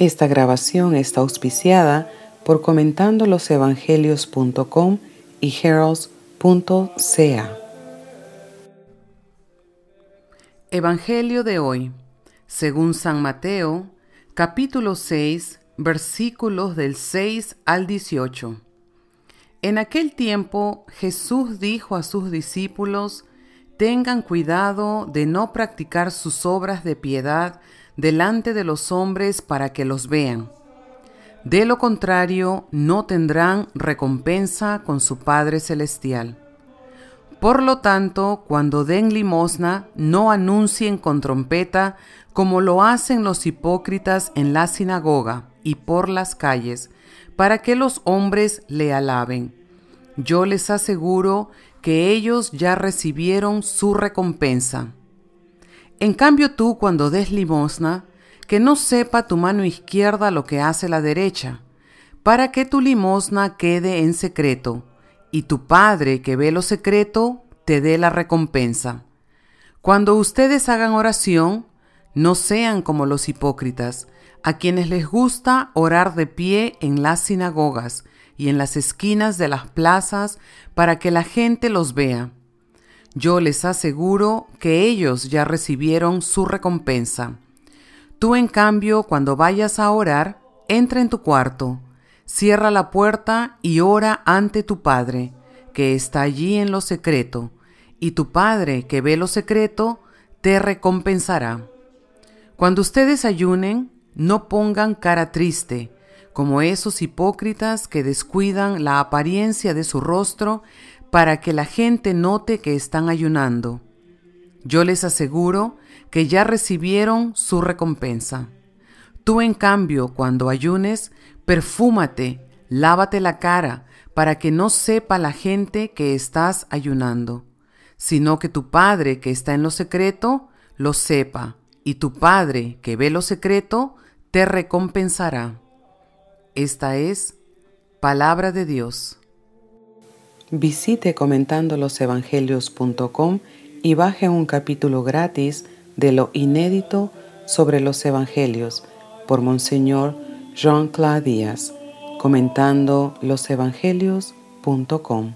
Esta grabación está auspiciada por comentandolosevangelios.com y heralds.ca. Evangelio de hoy, según San Mateo, capítulo 6, versículos del 6 al 18. En aquel tiempo Jesús dijo a sus discípulos, tengan cuidado de no practicar sus obras de piedad delante de los hombres para que los vean. De lo contrario, no tendrán recompensa con su Padre Celestial. Por lo tanto, cuando den limosna, no anuncien con trompeta como lo hacen los hipócritas en la sinagoga y por las calles, para que los hombres le alaben. Yo les aseguro que ellos ya recibieron su recompensa. En cambio tú cuando des limosna, que no sepa tu mano izquierda lo que hace la derecha, para que tu limosna quede en secreto, y tu Padre que ve lo secreto te dé la recompensa. Cuando ustedes hagan oración, no sean como los hipócritas, a quienes les gusta orar de pie en las sinagogas y en las esquinas de las plazas para que la gente los vea. Yo les aseguro que ellos ya recibieron su recompensa. Tú, en cambio, cuando vayas a orar, entra en tu cuarto, cierra la puerta y ora ante tu Padre, que está allí en lo secreto, y tu Padre, que ve lo secreto, te recompensará. Cuando ustedes ayunen, no pongan cara triste, como esos hipócritas que descuidan la apariencia de su rostro para que la gente note que están ayunando. Yo les aseguro que ya recibieron su recompensa. Tú en cambio, cuando ayunes, perfúmate, lávate la cara, para que no sepa la gente que estás ayunando, sino que tu Padre que está en lo secreto, lo sepa, y tu Padre que ve lo secreto, te recompensará. Esta es palabra de Dios. Visite comentandolosevangelios.com y baje un capítulo gratis de lo inédito sobre los evangelios por Monseñor Jean-Claude Díaz, comentando losevangelios.com.